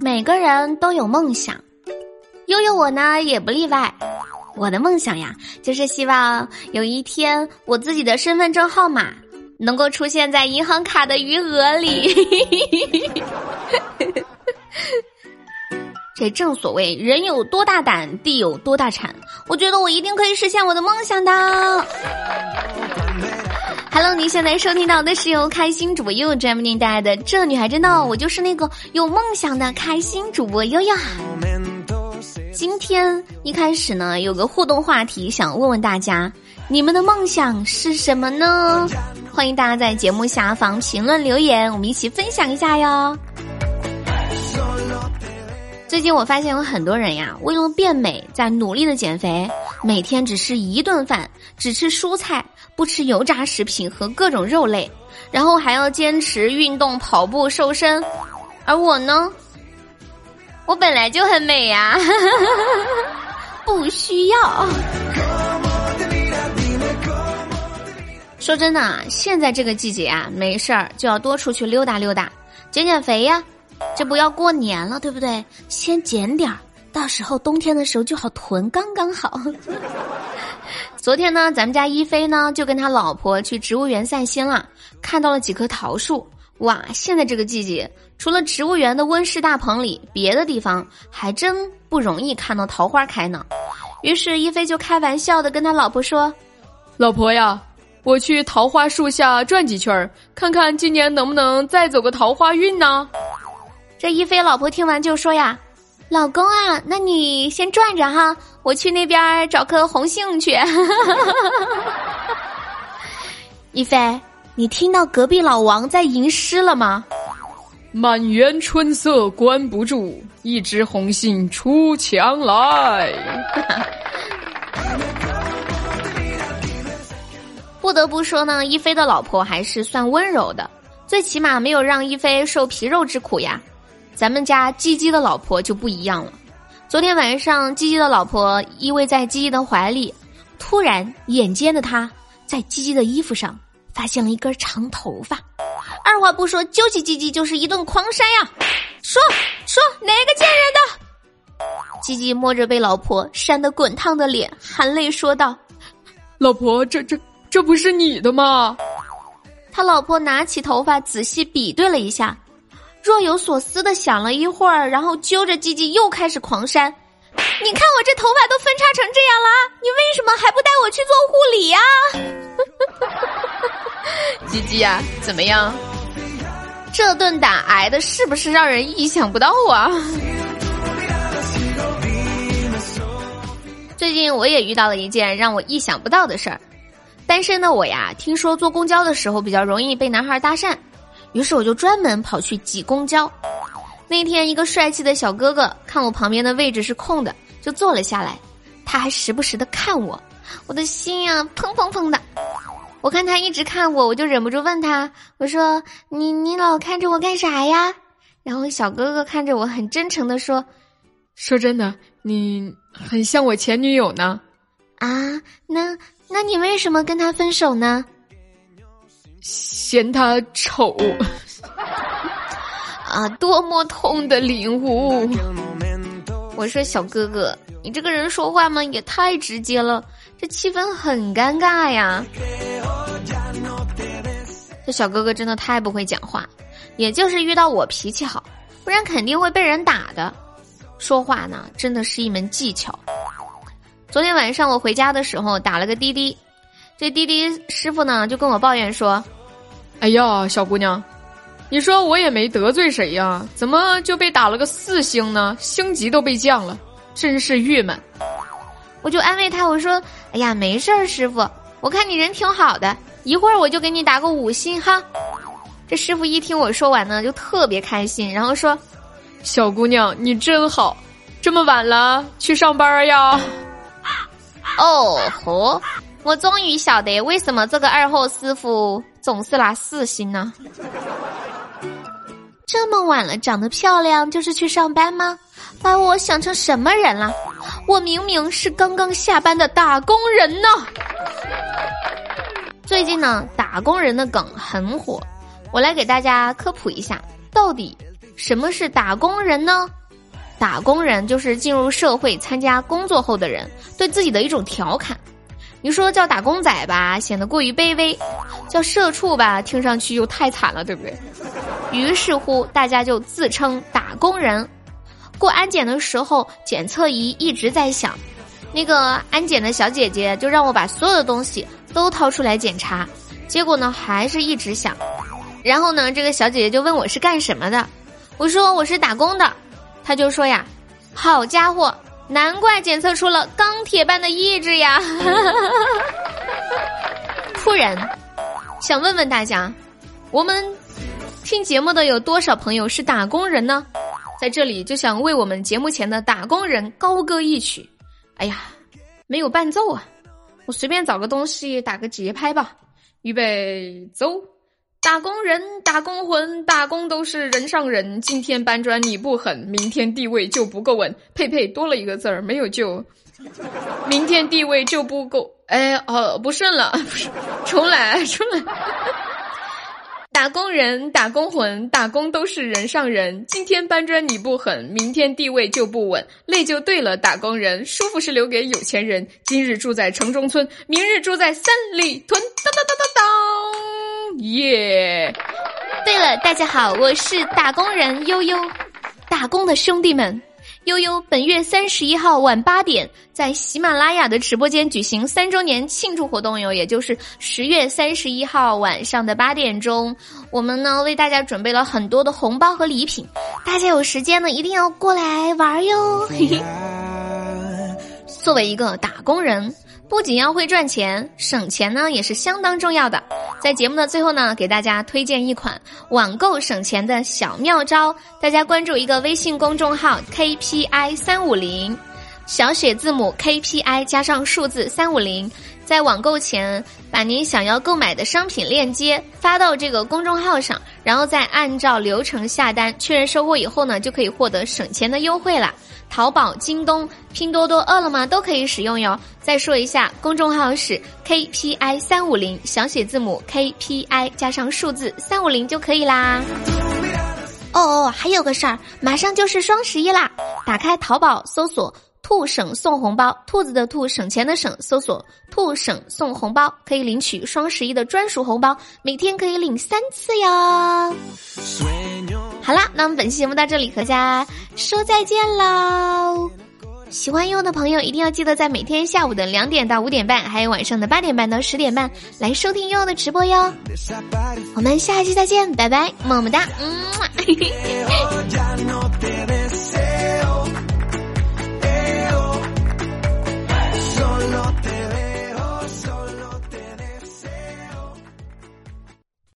每个人都有梦想，悠悠我呢也不例外。我的梦想呀，就是希望有一天我自己的身份证号码能够出现在银行卡的余额里。这正所谓人有多大胆，地有多大产。我觉得我一定可以实现我的梦想的。Hello，您现在收听到的是由开心主播悠悠专为您带来的《这女孩真闹》，我就是那个有梦想的开心主播悠悠。今天一开始呢，有个互动话题，想问问大家，你们的梦想是什么呢？欢迎大家在节目下方评论留言，我们一起分享一下哟。最近我发现有很多人呀，为了变美，在努力的减肥，每天只吃一顿饭，只吃蔬菜，不吃油炸食品和各种肉类，然后还要坚持运动、跑步、瘦身。而我呢，我本来就很美呀，不需要。说真的，现在这个季节啊，没事儿就要多出去溜达溜达，减减肥呀。这不要过年了，对不对？先减点儿，到时候冬天的时候就好囤，刚刚好。昨天呢，咱们家一飞呢就跟他老婆去植物园散心了，看到了几棵桃树。哇，现在这个季节，除了植物园的温室大棚里，别的地方还真不容易看到桃花开呢。于是，一飞就开玩笑的跟他老婆说：“老婆呀，我去桃花树下转几圈儿，看看今年能不能再走个桃花运呢。”这一飞老婆听完就说呀：“老公啊，那你先转着哈，我去那边找棵红杏去。”一菲，你听到隔壁老王在吟诗了吗？满园春色关不住，一枝红杏出墙来。不得不说呢，一菲的老婆还是算温柔的，最起码没有让一菲受皮肉之苦呀。咱们家鸡鸡的老婆就不一样了。昨天晚上，鸡鸡的老婆依偎在鸡鸡的怀里，突然眼尖的他在鸡鸡的衣服上发现了一根长头发，二话不说揪起鸡鸡就是一顿狂扇呀！说说哪个贱人的？鸡鸡摸着被老婆扇得滚烫的脸，含泪说道：“老婆，这这这不是你的吗？”他老婆拿起头发仔细比对了一下。若有所思的想了一会儿，然后揪着鸡鸡又开始狂扇。你看我这头发都分叉成这样了，你为什么还不带我去做护理呀？鸡鸡呀，怎么样？这顿打挨的是不是让人意想不到啊？最近我也遇到了一件让我意想不到的事儿。单身的我呀，听说坐公交的时候比较容易被男孩搭讪。于是我就专门跑去挤公交。那天，一个帅气的小哥哥看我旁边的位置是空的，就坐了下来。他还时不时的看我，我的心呀砰砰砰的。我看他一直看我，我就忍不住问他：“我说你你老看着我干啥呀？”然后小哥哥看着我，很真诚的说：“说真的，你很像我前女友呢。”啊，那那你为什么跟他分手呢？嫌他丑 啊！多么痛的领悟！我说小哥哥，你这个人说话嘛也太直接了，这气氛很尴尬呀。这小哥哥真的太不会讲话，也就是遇到我脾气好，不然肯定会被人打的。说话呢，真的是一门技巧。昨天晚上我回家的时候打了个滴滴。这滴滴师傅呢，就跟我抱怨说：“哎呀，小姑娘，你说我也没得罪谁呀，怎么就被打了个四星呢？星级都被降了，真是郁闷。”我就安慰他，我说：“哎呀，没事儿，师傅，我看你人挺好的，一会儿我就给你打个五星哈。”这师傅一听我说完呢，就特别开心，然后说：“小姑娘，你真好，这么晚了去上班呀？”哦吼。我终于晓得为什么这个二货师傅总是拿四星呢？这么晚了，长得漂亮就是去上班吗？把我想成什么人了？我明明是刚刚下班的打工人呢！最近呢，打工人的梗很火，我来给大家科普一下，到底什么是打工人呢？打工人就是进入社会参加工作后的人，对自己的一种调侃。你说叫打工仔吧，显得过于卑微；叫社畜吧，听上去又太惨了，对不对？于是乎，大家就自称打工人。过安检的时候，检测仪一直在响，那个安检的小姐姐就让我把所有的东西都掏出来检查，结果呢，还是一直响。然后呢，这个小姐姐就问我是干什么的，我说我是打工的，她就说呀，好家伙。难怪检测出了钢铁般的意志呀！突然，想问问大家，我们听节目的有多少朋友是打工人呢？在这里就想为我们节目前的打工人高歌一曲。哎呀，没有伴奏啊，我随便找个东西打个节拍吧。预备，走。打工人，打工魂，打工都是人上人。今天搬砖你不狠，明天地位就不够稳。佩佩多了一个字儿，没有就，明天地位就不够。哎，哦，不顺了，不 是重来，重来。打工人，打工魂，打工都是人上人。今天搬砖你不狠，明天地位就不稳。累就对了，打工人，舒服是留给有钱人。今日住在城中村，明日住在三里屯。当当当当当。耶！大家好，我是打工人悠悠，打工的兄弟们，悠悠本月三十一号晚八点在喜马拉雅的直播间举行三周年庆祝活动哟，也就是十月三十一号晚上的八点钟，我们呢为大家准备了很多的红包和礼品，大家有时间呢一定要过来玩哟。作为一个打工人。不仅要会赚钱，省钱呢也是相当重要的。在节目的最后呢，给大家推荐一款网购省钱的小妙招。大家关注一个微信公众号 KPI 三五零，小写字母 KPI 加上数字三五零，在网购前把您想要购买的商品链接发到这个公众号上，然后再按照流程下单，确认收货以后呢，就可以获得省钱的优惠了。淘宝、京东、拼多多、饿了么都可以使用哟。再说一下，公众号是 KPI 三五零，小写字母 KPI 加上数字三五零就可以啦。哦哦，还有个事儿，马上就是双十一啦！打开淘宝搜索。兔省送红包，兔子的兔，省钱的省，搜索“兔省送红包”，可以领取双十一的专属红包，每天可以领三次哟。好啦，那我们本期节目到这里，和大家说再见喽。喜欢优的朋友一定要记得在每天下午的两点到五点半，还有晚上的八点半到十点半来收听优的直播哟。我们下期再见，拜拜，么么哒，嗯。